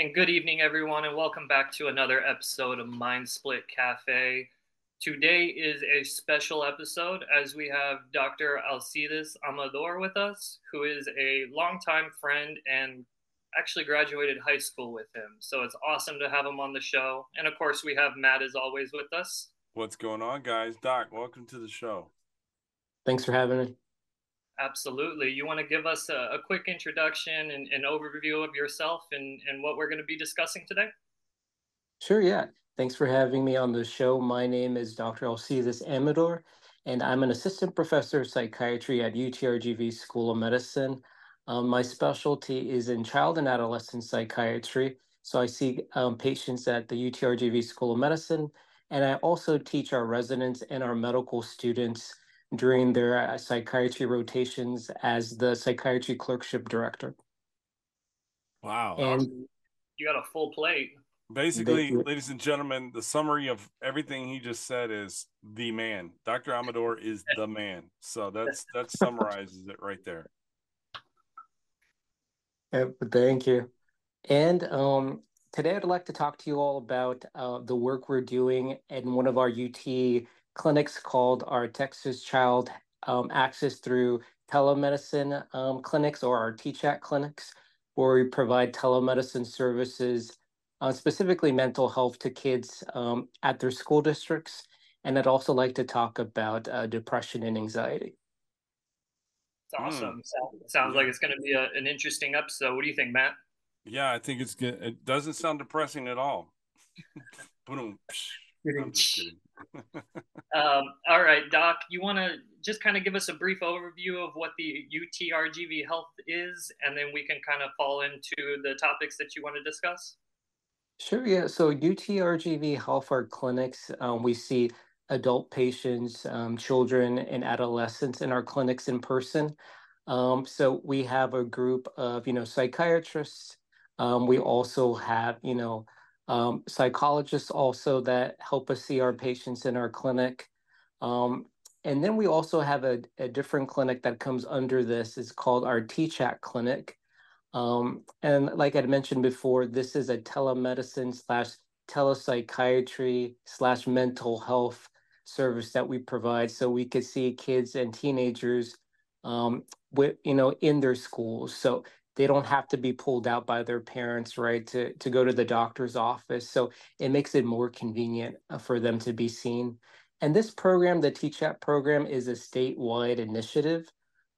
And good evening, everyone, and welcome back to another episode of Mind Split Cafe. Today is a special episode as we have Dr. Alcides Amador with us, who is a longtime friend and actually graduated high school with him. So it's awesome to have him on the show. And of course, we have Matt as always with us. What's going on, guys? Doc, welcome to the show. Thanks for having me. Absolutely. You want to give us a, a quick introduction and an overview of yourself and, and what we're going to be discussing today? Sure, yeah. Thanks for having me on the show. My name is Dr. Alcides Amador, and I'm an assistant professor of psychiatry at UTRGV School of Medicine. Um, my specialty is in child and adolescent psychiatry. So I see um, patients at the UTRGV School of Medicine, and I also teach our residents and our medical students during their uh, psychiatry rotations as the psychiatry clerkship director. Wow. And you got a full plate. Basically, ladies and gentlemen, the summary of everything he just said is the man. Dr. Amador is the man. So that's that summarizes it right there. thank you. And um, today I'd like to talk to you all about uh, the work we're doing in one of our UT clinics called our Texas Child um, Access through telemedicine um, clinics or our TCHAT clinics, where we provide telemedicine services, uh, specifically mental health to kids um, at their school districts. And I'd also like to talk about uh, depression and anxiety. It's awesome. Mm. Sounds like it's going to be a, an interesting episode. What do you think, Matt? Yeah, I think it's good. It doesn't sound depressing at all. I'm just kidding. um, all right, Doc, you want to just kind of give us a brief overview of what the UTRGV Health is, and then we can kind of fall into the topics that you want to discuss? Sure, yeah. So UTRGV Health are clinics. Um, we see adult patients, um, children, and adolescents in our clinics in person. Um, so we have a group of, you know, psychiatrists. Um, we also have, you know, um, psychologists also that help us see our patients in our clinic. Um, and then we also have a, a, different clinic that comes under this. It's called our TCHAT clinic. Um, and like I'd mentioned before, this is a telemedicine slash telepsychiatry slash mental health service that we provide. So we could see kids and teenagers um, with, you know, in their schools. So they don't have to be pulled out by their parents, right, to, to go to the doctor's office. So it makes it more convenient uh, for them to be seen. And this program, the Teach TCHAT program, is a statewide initiative.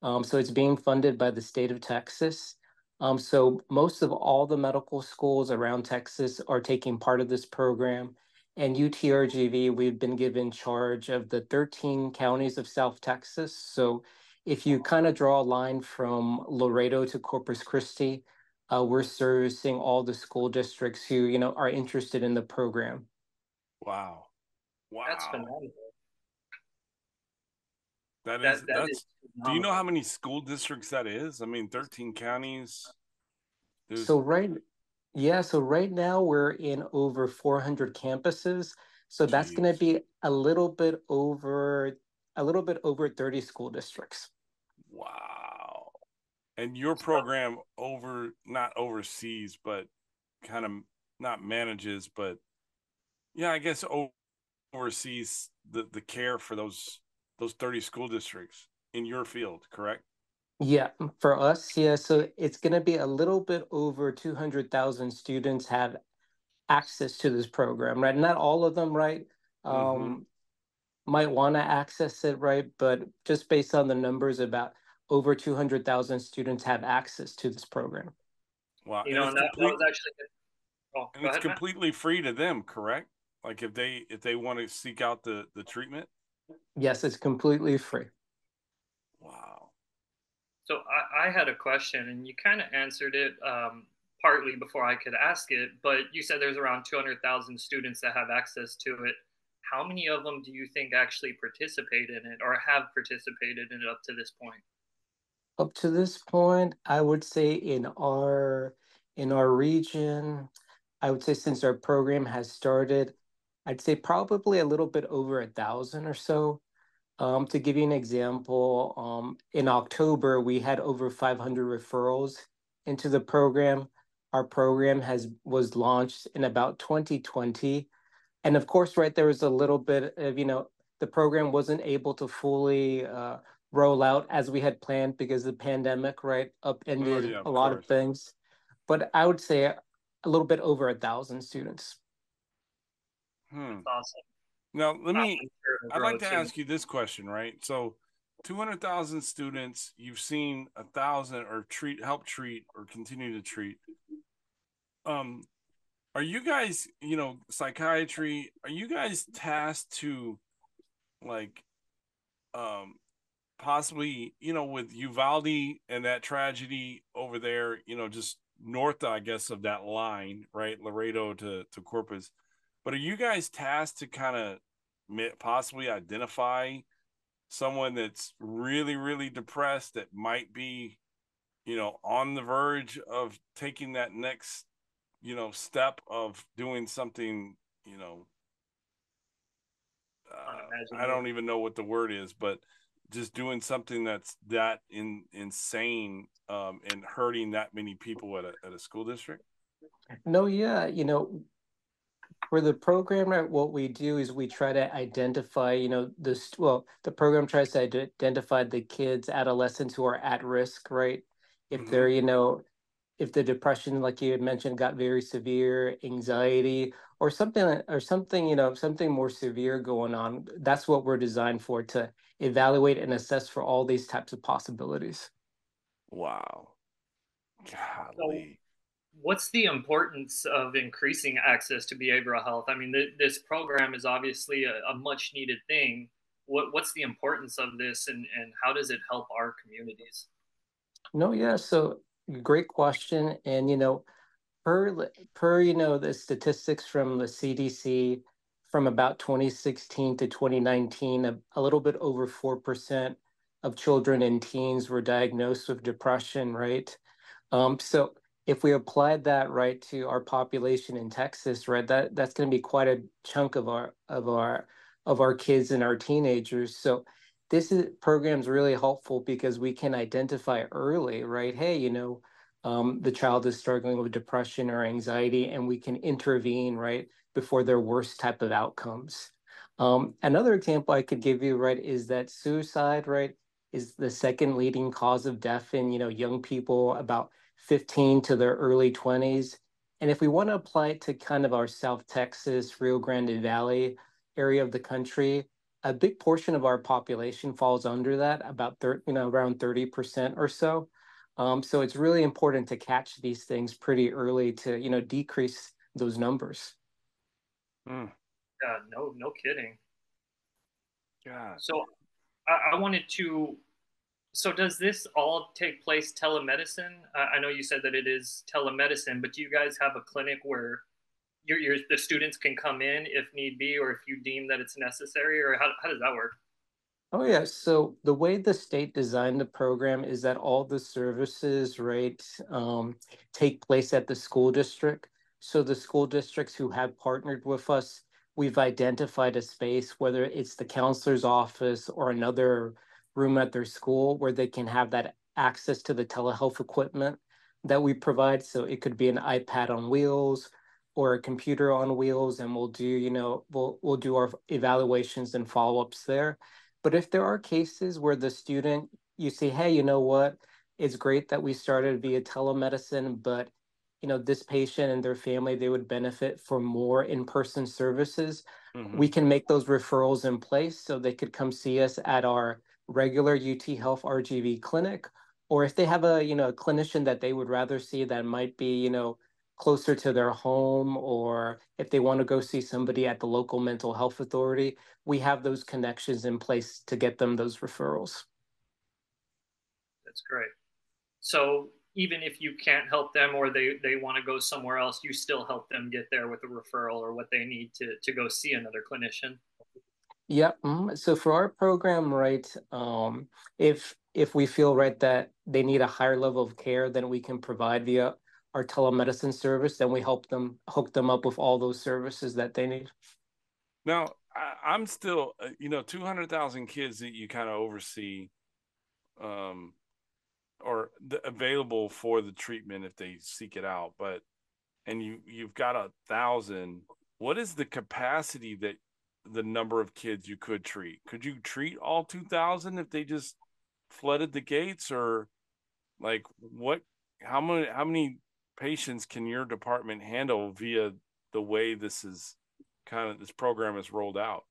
Um, so it's being funded by the state of Texas. Um, so most of all the medical schools around Texas are taking part of this program. And UTRGV, we've been given charge of the 13 counties of South Texas. So if you kind of draw a line from Laredo to Corpus Christi, uh, we're servicing all the school districts who, you know, are interested in the program. Wow. Wow. That's phenomenal. That is, that, that that's, is do you know how many school districts that is? I mean, 13 counties. There's... So, right, yeah, so right now we're in over 400 campuses. So that's going to be a little bit over a little bit over 30 school districts. Wow. And your program over not overseas, but kind of not manages, but yeah, I guess oversees the, the care for those those 30 school districts in your field, correct? Yeah, for us, yeah. So it's going to be a little bit over 200,000 students have access to this program, right? Not all of them, right? Mm-hmm. Um, might want to access it, right? But just based on the numbers, about over 200,000 students have access to this program. Wow. You know, and that, complete, that was actually oh, and it's ahead, completely Matt. free to them, correct? Like if they if they want to seek out the the treatment? Yes, it's completely free. Wow. So I, I had a question and you kind of answered it um, partly before I could ask it, but you said there's around 200,000 students that have access to it how many of them do you think actually participate in it or have participated in it up to this point? Up to this point, I would say in our in our region, I would say since our program has started, I'd say probably a little bit over a thousand or so. Um, to give you an example, um, in October we had over 500 referrals into the program. our program has was launched in about 2020 and of course right there was a little bit of you know the program wasn't able to fully uh, roll out as we had planned because the pandemic right upended oh, yeah, a lot course. of things but i would say a little bit over a thousand students hmm. awesome now let me i'd like to ask you this question right so 200,000 students, you've seen a thousand or treat, help treat, or continue to treat. Um, are you guys, you know, psychiatry? Are you guys tasked to, like, um, possibly, you know, with Uvalde and that tragedy over there, you know, just north, I guess, of that line, right, Laredo to to Corpus. But are you guys tasked to kind of possibly identify? someone that's really really depressed that might be you know on the verge of taking that next you know step of doing something you know uh, I don't even know what the word is, but just doing something that's that in insane um, and hurting that many people at a at a school district. No, yeah, you know, for the program, right, what we do is we try to identify, you know, this, well, the program tries to identify the kids, adolescents who are at risk, right? If mm-hmm. they're, you know, if the depression, like you had mentioned, got very severe, anxiety, or something, or something, you know, something more severe going on, that's what we're designed for to evaluate and assess for all these types of possibilities. Wow. Golly what's the importance of increasing access to behavioral health? I mean, th- this program is obviously a, a, much needed thing. What, what's the importance of this and, and how does it help our communities? No, yeah. So great question. And, you know, per, per, you know, the statistics from the CDC from about 2016 to 2019, a, a little bit over 4% of children and teens were diagnosed with depression, right? Um, so if we applied that right to our population in Texas, right, that that's going to be quite a chunk of our of our of our kids and our teenagers. So this is program's really helpful because we can identify early, right? Hey, you know, um, the child is struggling with depression or anxiety, and we can intervene right before their worst type of outcomes. Um, another example I could give you, right, is that suicide, right, is the second leading cause of death in you know young people. About 15 to their early 20s. And if we want to apply it to kind of our South Texas, Rio Grande Valley area of the country, a big portion of our population falls under that, about 30, you know, around 30% or so. Um, so it's really important to catch these things pretty early to, you know, decrease those numbers. Mm. Yeah, no, no kidding. Yeah. So I, I wanted to so does this all take place telemedicine? I know you said that it is telemedicine, but do you guys have a clinic where your, your the students can come in if need be, or if you deem that it's necessary, or how, how does that work? Oh yeah, so the way the state designed the program is that all the services, right, um, take place at the school district. So the school districts who have partnered with us, we've identified a space, whether it's the counselor's office or another room at their school where they can have that access to the telehealth equipment that we provide. So it could be an iPad on wheels or a computer on wheels, and we'll do, you know, we'll we'll do our evaluations and follow-ups there. But if there are cases where the student, you say, hey, you know what, it's great that we started via telemedicine, but you know, this patient and their family, they would benefit from more in-person services. Mm-hmm. We can make those referrals in place so they could come see us at our regular UT Health RGV clinic, or if they have a you know a clinician that they would rather see that might be you know closer to their home, or if they want to go see somebody at the local mental health authority, we have those connections in place to get them those referrals. That's great. So even if you can't help them or they, they want to go somewhere else, you still help them get there with a referral or what they need to, to go see another clinician. Yeah. mm So for our program, right, um, if if we feel right that they need a higher level of care than we can provide via our telemedicine service, then we help them hook them up with all those services that they need. Now, I, am still, uh, you know, two hundred thousand kids that you kind of oversee. Um, or the, available for the treatment if they seek it out. But and you you've got a thousand. What is the capacity that the number of kids you could treat? Could you treat all two thousand if they just flooded the gates, or like what? How many how many patients can your department handle via the way this is kind of this program is rolled out?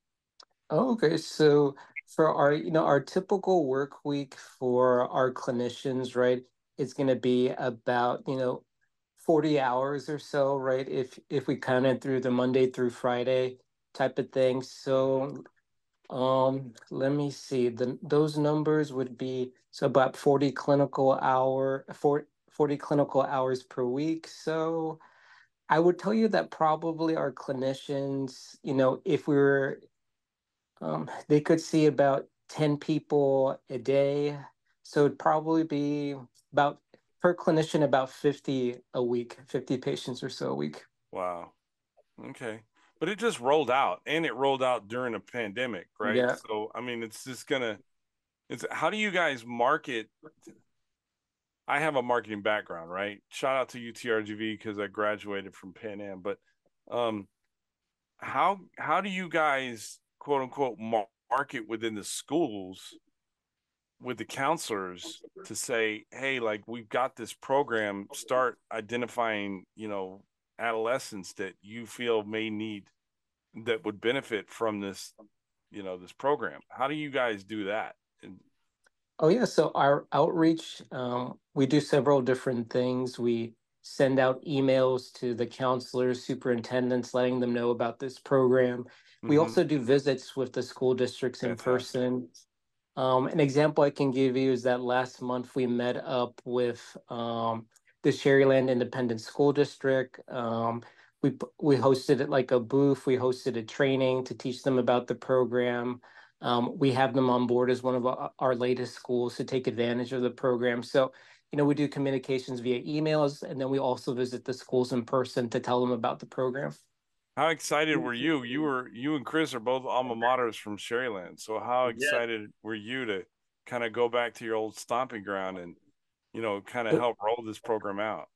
Okay. So for our, you know, our typical work week for our clinicians, right, it's going to be about, you know, 40 hours or so, right? If if we counted through the Monday through Friday type of thing. So um let me see. The those numbers would be so about 40 clinical hour 40, 40 clinical hours per week. So I would tell you that probably our clinicians, you know, if we were um, they could see about 10 people a day. So it'd probably be about per clinician about 50 a week, 50 patients or so a week. Wow. Okay. But it just rolled out and it rolled out during a pandemic, right? Yeah. So I mean it's just gonna it's how do you guys market I have a marketing background, right? Shout out to UTRGV because I graduated from Pan Am, but um how how do you guys quote unquote market within the schools with the counselors to say, hey, like we've got this program, start identifying, you know, adolescents that you feel may need that would benefit from this, you know, this program. How do you guys do that? And, oh yeah, so our outreach, um, we do several different things. We send out emails to the counselors, superintendents, letting them know about this program. We Mhm. also do visits with the school districts in person. Um, an example I can give you is that last month we met up with um, the Sharyland Independent School District. Um, we we hosted it like a booth. We hosted a training to teach them about the program. Um, we have them on board as one of our, our latest schools to take advantage of the program. So, you know, we do communications via emails, and then we also visit the schools in person to tell them about the program. How excited were you? You were you and Chris are both alma maters from Sharyland. So how Yeah. excited were you to kind of go back to your old stomping ground and you know kind of help roll this program out?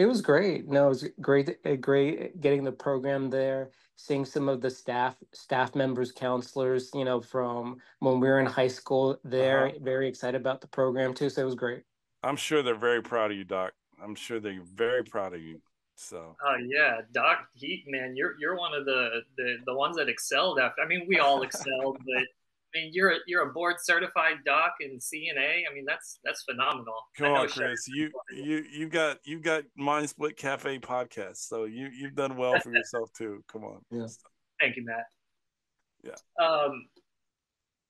It was great. No, it was great, uh, great getting the program there, seeing some of the staff, staff members, counselors, you know, from when we were in high school there, Uh-huh. very excited about the program too. So it was great. I'm sure they're very proud of you, Doc. I'm sure they're very proud of you. So Oh yeah, Doc Heat, man, you're you're one of the, the the ones that excelled after. I mean, we all excelled, but I mean, you're a, you're a board certified doc in CNA. I mean, that's that's phenomenal. Come on, Sharon- Chris. You you you've got you've got Mind Split Cafe podcast. So you you've done well for yourself too. Come on. Yeah. Thank you, Matt. Yeah. Um.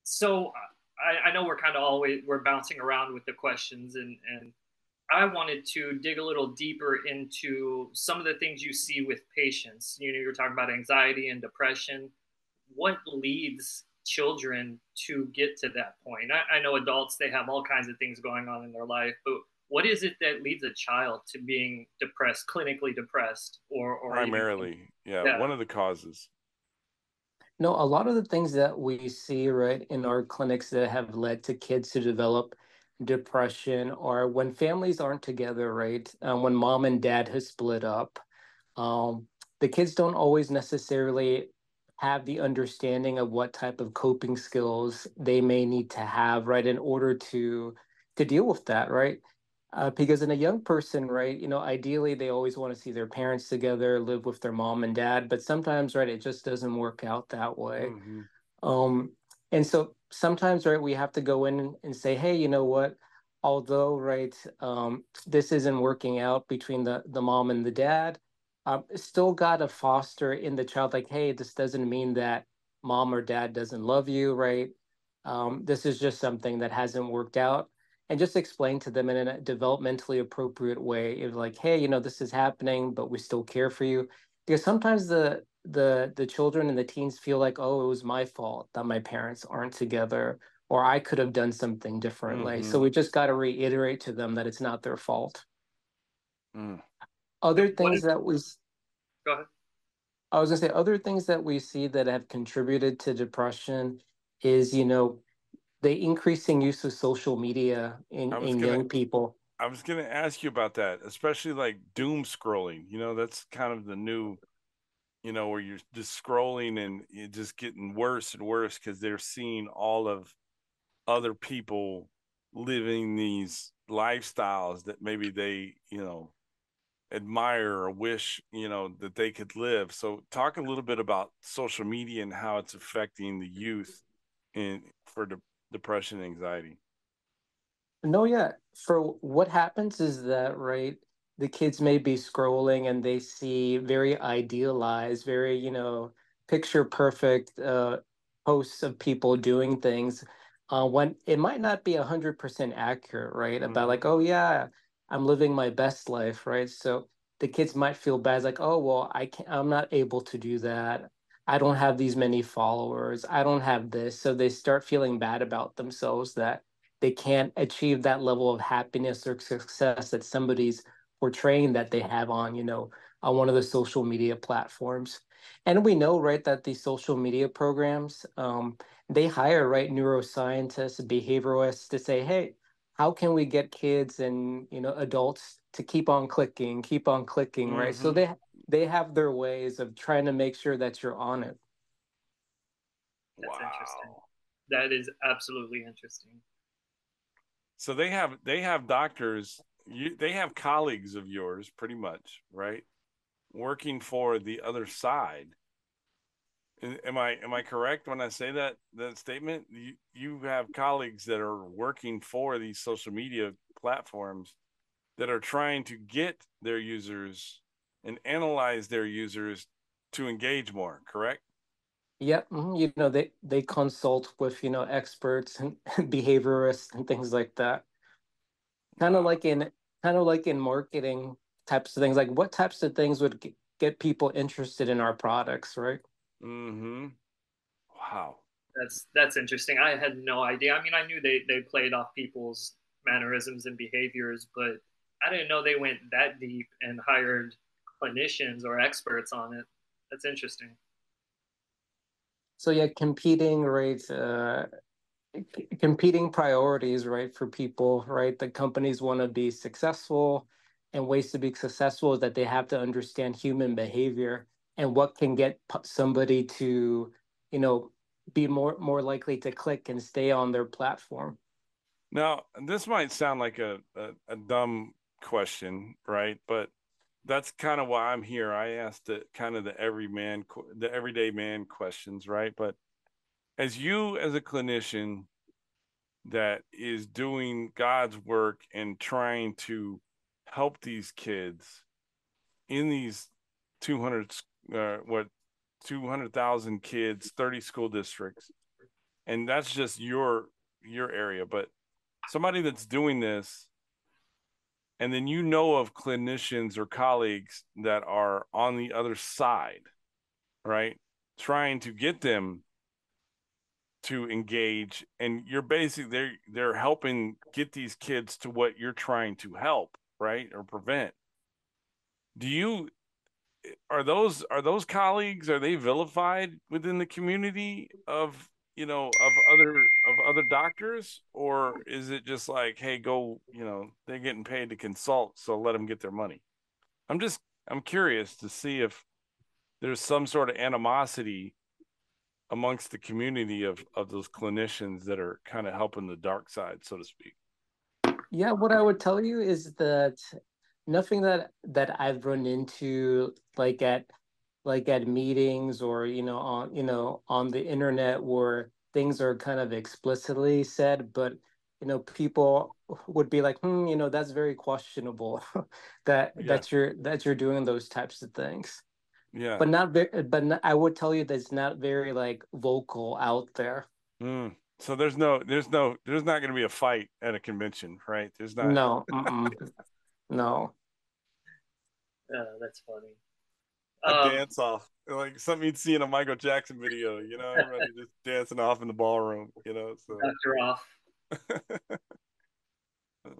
So I, I know we're kind of always we're bouncing around with the questions, and and I wanted to dig a little deeper into some of the things you see with patients. You know, you're talking about anxiety and depression. What leads children to get to that point? I, I know adults they have all kinds of things going on in their life, but what is it that leads a child to being depressed, clinically depressed, or or even- Primarily, yeah, Yeah. one of the causes. No, a lot of the things that we see right in our clinics that have led to kids to develop depression are when families aren't together, right? Um, when mom and dad has split up, um, the kids don't always necessarily have the understanding of what type of coping skills they may need to have, right, in order to to deal with that, right? Uh, because in a young person, right, you know, ideally they always want to see their parents together, live with their mom and dad, but sometimes, right, it just doesn't work out that way. Mhm. Um, and so sometimes, right, we have to go in and say, hey, you know what? Although, right, um, this isn't working out between the the mom and the dad, um, still got to foster in the child, like, hey, this doesn't mean that mom or dad doesn't love you, right? Um, this is just something that hasn't worked out. And just explain to them in a developmentally appropriate way, of like, hey, you know, this is happening, but we still care for you. Because sometimes the the the children and the teens feel like, oh, it was my fault that my parents aren't together, or I could have done something differently. So Mhm. we just got to reiterate to them that it's not their fault. Mm. Other things is- that we s- Go ahead. I was gonna say other things that we see that have contributed to depression is, you know, the increasing use of social media in, in gonna, young people. I was going to ask you about that, especially like doom scrolling. You know, that's kind of the new, you know, where you're just scrolling and you're just getting worse and worse because they're seeing all of other people living these lifestyles that maybe they, you know, admire or wish, you know, that they could live. So talk a little bit about social media and how it's affecting the youth in for the depression and anxiety? No, yeah. For what happens is that, right, the kids may be scrolling and they see very idealized, very, you know, picture perfect uh, posts of people doing things uh, when it might not be 100% accurate, right? Mm-hmm. About like, oh, yeah, I'm living my best life, right? So the kids might feel bad, like, oh, well, I can't, I'm not able to do that. I don't have these many followers. I don't have this. So they start feeling bad about themselves that they can't achieve that level of happiness or success that somebody's portraying that they have on, you know, on one of the social media platforms. And we know, right, that these social media programs, um, they hire, right, neuroscientists, behavioralists to say, hey, how can we get kids and, you know, adults to keep on clicking, keep on clicking, mm-hmm. right? So mm-hmm. they they have their ways of trying to make sure that you're on it. That's wow. interesting. That is absolutely interesting. So they have they have doctors, you they have colleagues of yours pretty much, right? Working for the other side. Am I am I correct when I say that that statement? You you have colleagues that are working for these social media platforms that are trying to get their users and analyze their users to engage more correct yeah mm-hmm. you know they they consult with you know experts and behaviorists and things like that kind of like in kind of like in marketing types of things like what types of things would get people interested in our products right mm-hmm wow that's that's interesting i had no idea i mean i knew they they played off people's mannerisms and behaviors but i didn't know they went that deep and hired clinicians or experts on it. That's interesting. So yeah, competing right, uh, competing priorities right for people right. The companies want to be successful, and ways to be successful is that they have to understand human behavior and what can get somebody to, you know, be more more likely to click and stay on their platform. Now, this might sound like a, a, a dumb question, right? But that's kind of why I'm here. I asked the kind of the everyman, the everyday man questions, right? But as you, as a clinician that is doing God's work and trying to help these kids in these 200, uh, what, 200,000 kids, 30 school districts, and that's just your your area. But somebody that's doing this and then you know of clinicians or colleagues that are on the other side right trying to get them to engage. And you're basically they're they're helping get these kids to what you're trying to help right or prevent. Do you are those are those colleagues are they vilified within the community of you know of other of other doctors? Or is it just like hey go you know they're getting paid to consult so let them get their money? I'm just i'm curious to see if there's some sort of animosity amongst the community of of those clinicians that are kind of helping the dark side so to speak. Yeah what i would tell you is that nothing that that i've run into like at like at meetings or you know on you know on the internet where things are kind of explicitly said but you know people would be like hmm you know that's very questionable that yeah. that you're that you're doing those types of things. Yeah. But not very but not, i would tell you that it's not very like vocal out there. Mm. so there's no there's no there's not going to be a fight at a convention right? There's not. No no uh, that's funny a um, dance off, like something you'd see in a Michael Jackson video. You know, everybody just dancing off in the ballroom. You know, so after off.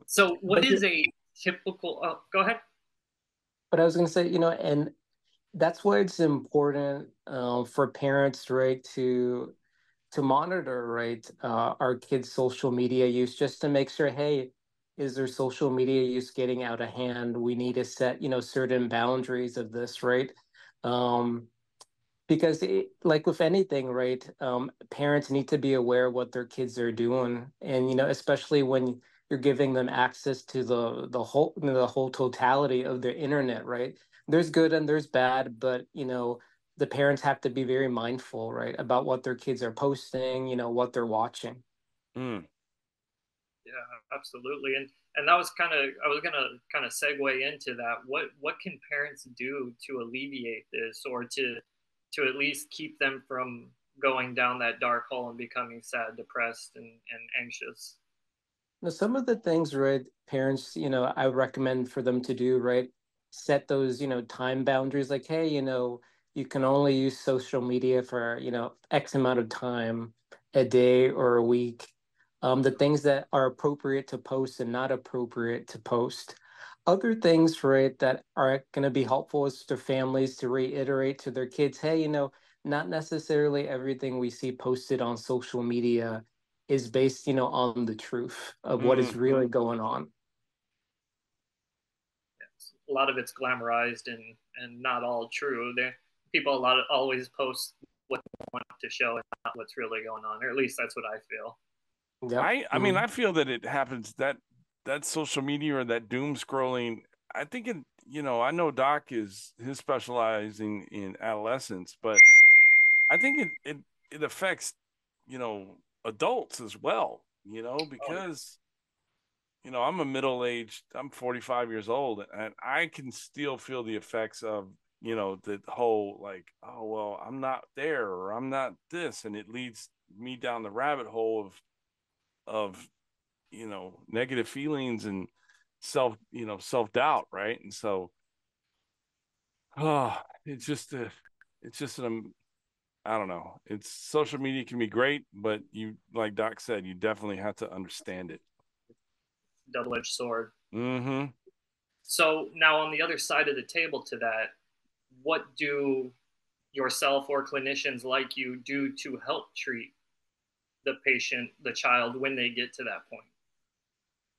so, what is a typical? Oh, go ahead. But I was going to say, you know, and that's why it's important um, for parents, right, to to monitor right uh, our kids' social media use just to make sure, hey, is there social media use getting out of hand? We need to set you know certain boundaries of this, right? Um, because it, like with anything right um, parents need to be aware of what their kids are doing and you know especially when you're giving them access to the the whole the whole totality of the internet right there's good and there's bad but you know the parents have to be very mindful right about what their kids are posting you know what they're watching mm. Yeah absolutely and and that was kind of i was gonna kind of segue into that what what can parents do to alleviate this or to to at least keep them from going down that dark hole and becoming sad, depressed, and, and anxious. Now, some of the things, right, parents, you know, I recommend for them to do, right, set those, you know, time boundaries like, hey, you know, you can only use social media for, you know, X amount of time a day or a week. Um, the things that are appropriate to post and not appropriate to post other things, for it that are going to be helpful is to families to reiterate to their kids, hey, you know, not necessarily everything we see posted on social media is based, you know, on the truth of what is really mm-hmm. going on. Yes. A lot of it's glamorized and and not all true. There, people a lot of always post what they want to show and not what's really going on, or at least that's what I feel. Yeah, I I mean mm-hmm. I feel that it happens that that social media or that doom scrolling, I think it, you know, I know Doc is his specializing in adolescence, but I think it it, it affects, you know, adults as well, you know, because you know, I'm a middle aged, I'm 45 years old, and I can still feel the effects of, you know, the whole like, oh, well, I'm not there or I'm not this. And it leads me down the rabbit hole of, of you know negative feelings and self you know self doubt right? And so oh it's just a it's just an i don't know. It's social media can be great but you like doc said you definitely have to understand it. Double-edged sword. Mm-hmm. So now on the other side of the table to that what do yourself or clinicians like you do to help treat the patient the child when they get to that point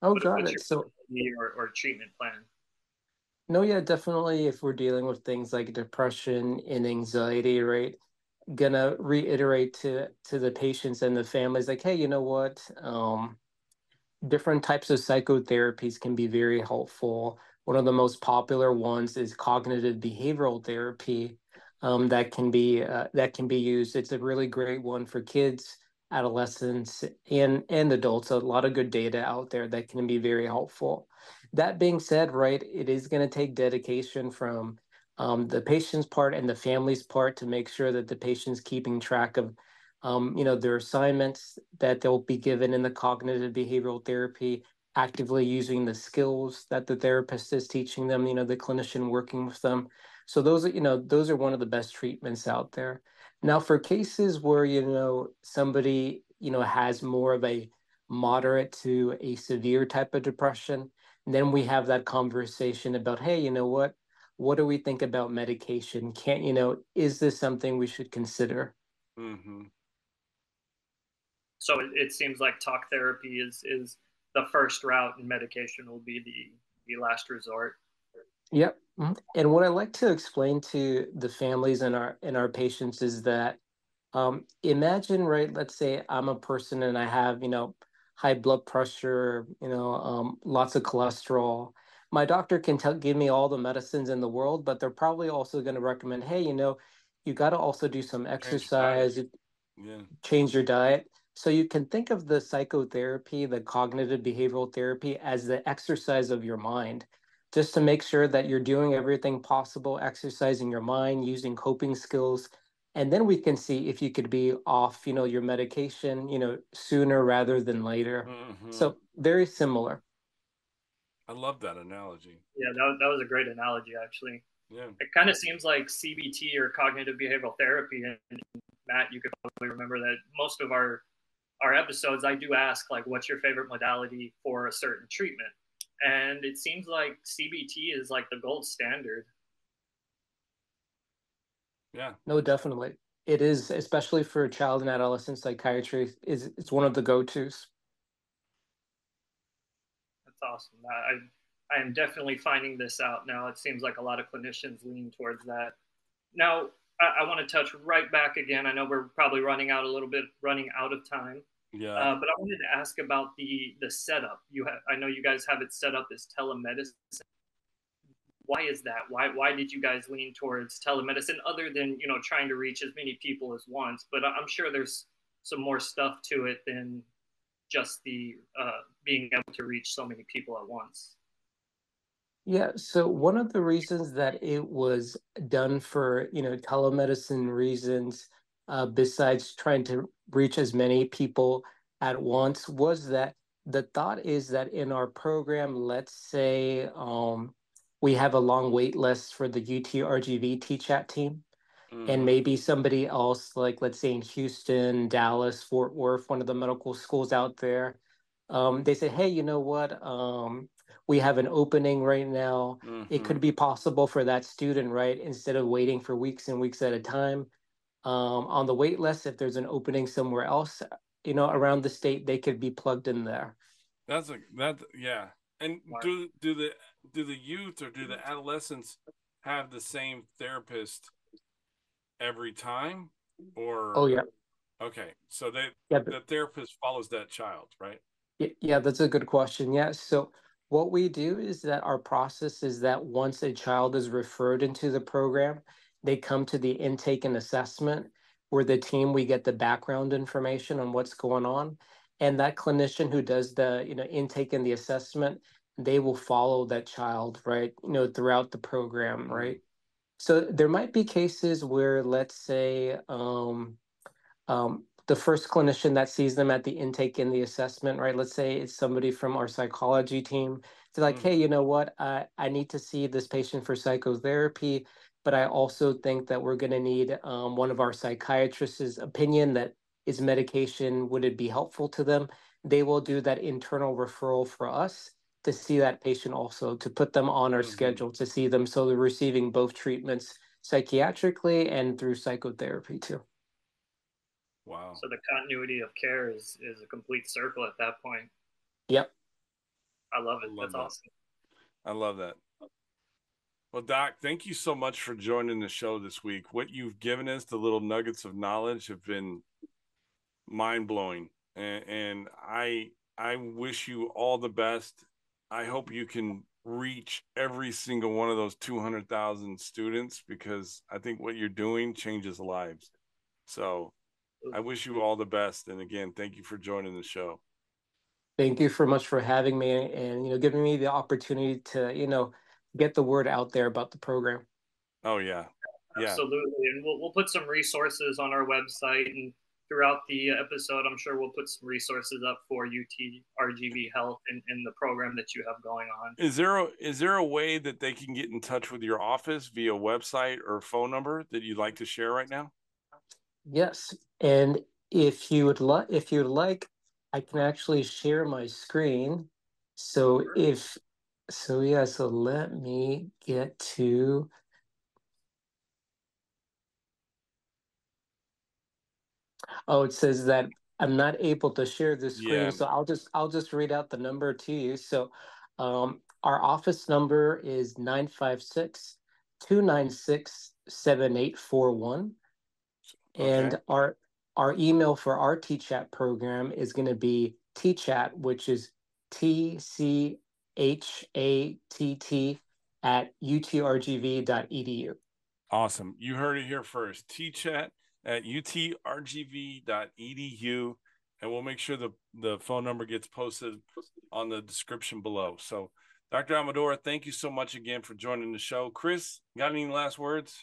Oh, what, got it. So, or, or treatment plan? No, yeah, definitely. If we're dealing with things like depression and anxiety, right? Gonna reiterate to to the patients and the families, like, hey, you know what? Um, different types of psychotherapies can be very helpful. One of the most popular ones is cognitive behavioral therapy. Um, that can be uh, that can be used. It's a really great one for kids adolescents and and adults a lot of good data out there that can be very helpful. That being said right it is going to take dedication from um, the patient's part and the family's part to make sure that the patient's keeping track of um, you know their assignments that they'll be given in the cognitive behavioral therapy actively using the skills that the therapist is teaching them you know the clinician working with them. So those are you know those are one of the best treatments out there now, for cases where, you know, somebody, you know, has more of a moderate to a severe type of depression, then we have that conversation about, hey, you know what? What do we think about medication? Can't, you know, is this something we should consider? Mm-hmm. So it, it seems like talk therapy is is the first route, and medication will be the the last resort. Yep. Mm-hmm. And what I like to explain to the families and our and our patients is that um, imagine, right? Let's say I'm a person and I have, you know, high blood pressure, you know, um, lots of cholesterol. My doctor can tell, give me all the medicines in the world, but they're probably also going to recommend, hey, you know, you got to also do some exercise, yeah. change your diet. So you can think of the psychotherapy, the cognitive behavioral therapy, as the exercise of your mind just to make sure that you're doing everything possible, exercising your mind, using coping skills. And then we can see if you could be off, you know, your medication, you know, sooner rather than later. Mm-hmm. So very similar. I love that analogy. Yeah, that, that was a great analogy, actually. Yeah. It kind of seems like CBT or cognitive behavioral therapy. And Matt, you could probably remember that most of our our episodes, I do ask like, what's your favorite modality for a certain treatment? And it seems like CBT is like the gold standard. Yeah. No, definitely. It is, especially for child and adolescent psychiatry, is it's one of the go-tos. That's awesome. I I am definitely finding this out now. It seems like a lot of clinicians lean towards that. Now, I, I want to touch right back again. I know we're probably running out a little bit, running out of time. Yeah. Uh, but I wanted to ask about the the setup. You have, I know you guys have it set up as telemedicine. Why is that? Why why did you guys lean towards telemedicine other than you know trying to reach as many people as once? But I'm sure there's some more stuff to it than just the uh, being able to reach so many people at once. Yeah, so one of the reasons that it was done for, you know, telemedicine reasons, uh, besides trying to reach as many people at once, was that the thought is that in our program, let's say um, we have a long wait list for the UT RGV TChat team, mm-hmm. and maybe somebody else, like let's say in Houston, Dallas, Fort Worth, one of the medical schools out there, um, they say, hey, you know what? Um, we have an opening right now. Mm-hmm. It could mm-hmm. be possible for that student, right? Instead of waiting for weeks and weeks at a time um, on the wait list, if there's an opening somewhere else, you know, around the state, they could be plugged in there. That's a that yeah. And do do the do the youth or do the adolescents have the same therapist every time or oh yeah okay so they yeah, but, the therapist follows that child right yeah that's a good question yeah so what we do is that our process is that once a child is referred into the program, they come to the intake and assessment where the team we get the background information on what's going on and that clinician who does the you know intake and the assessment they will follow that child right you know throughout the program mm-hmm. right so there might be cases where let's say um, um, the first clinician that sees them at the intake and the assessment, right? Let's say it's somebody from our psychology team. It's like, mm-hmm. hey, you know what? I, I need to see this patient for psychotherapy, but I also think that we're going to need um, one of our psychiatrists' opinion that is medication, would it be helpful to them? They will do that internal referral for us to see that patient also, to put them on our mm-hmm. schedule to see them. So they're receiving both treatments psychiatrically and through psychotherapy too. Wow. So the continuity of care is is a complete circle at that point. Yep. I love it. I love That's that. awesome. I love that. Well, Doc, thank you so much for joining the show this week. What you've given us, the little nuggets of knowledge, have been mind blowing, and, and I I wish you all the best. I hope you can reach every single one of those 200,000 students because I think what you're doing changes lives. So I wish you all the best. And again, thank you for joining the show. Thank you so much for having me and you know giving me the opportunity to you know get the word out there about the program. Oh yeah, yeah, absolutely. And we'll we'll put some resources on our website and throughout the episode, I'm sure we'll put some resources up for UT RGV Health and, and the program that you have going on. Is there a, is there a way that they can get in touch with your office via website or phone number that you'd like to share right now? Yes, and if you would like, if you'd like, I can actually share my screen. So if, so yeah, so let me get to. Oh, it says that I'm not able to share the screen, yeah. so I'll just I'll just read out the number to you. So, um, our office number is 956 296 7841. And our our email for our TChat program is going to be TChat, which is T C H A T T at utrgv.edu. Awesome. You heard it here first. TCHATT at utrgv.edu. And we'll make sure the, the phone number gets posted on the description below. So, Dr. Amador, thank you so much again for joining the show. Chris, got any last words?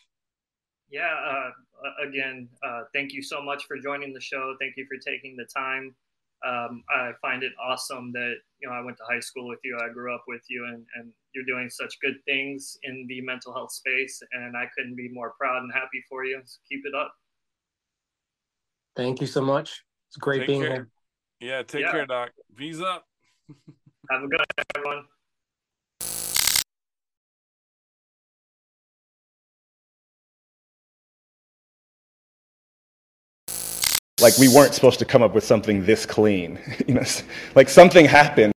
yeah, uh, again, uh, thank you so much for joining the show. Thank you for taking the time. Um, I find it awesome that you know I went to high school with you. I grew up with you, and, and you're doing such good things in the mental health space. And I couldn't be more proud and happy for you. So keep it up. Thank you so much. It's great take being care. here. Yeah, take yeah. care, Doc. V's up. Have a good night, everyone. Like we weren't supposed to come up with something this clean. you know, like something happened.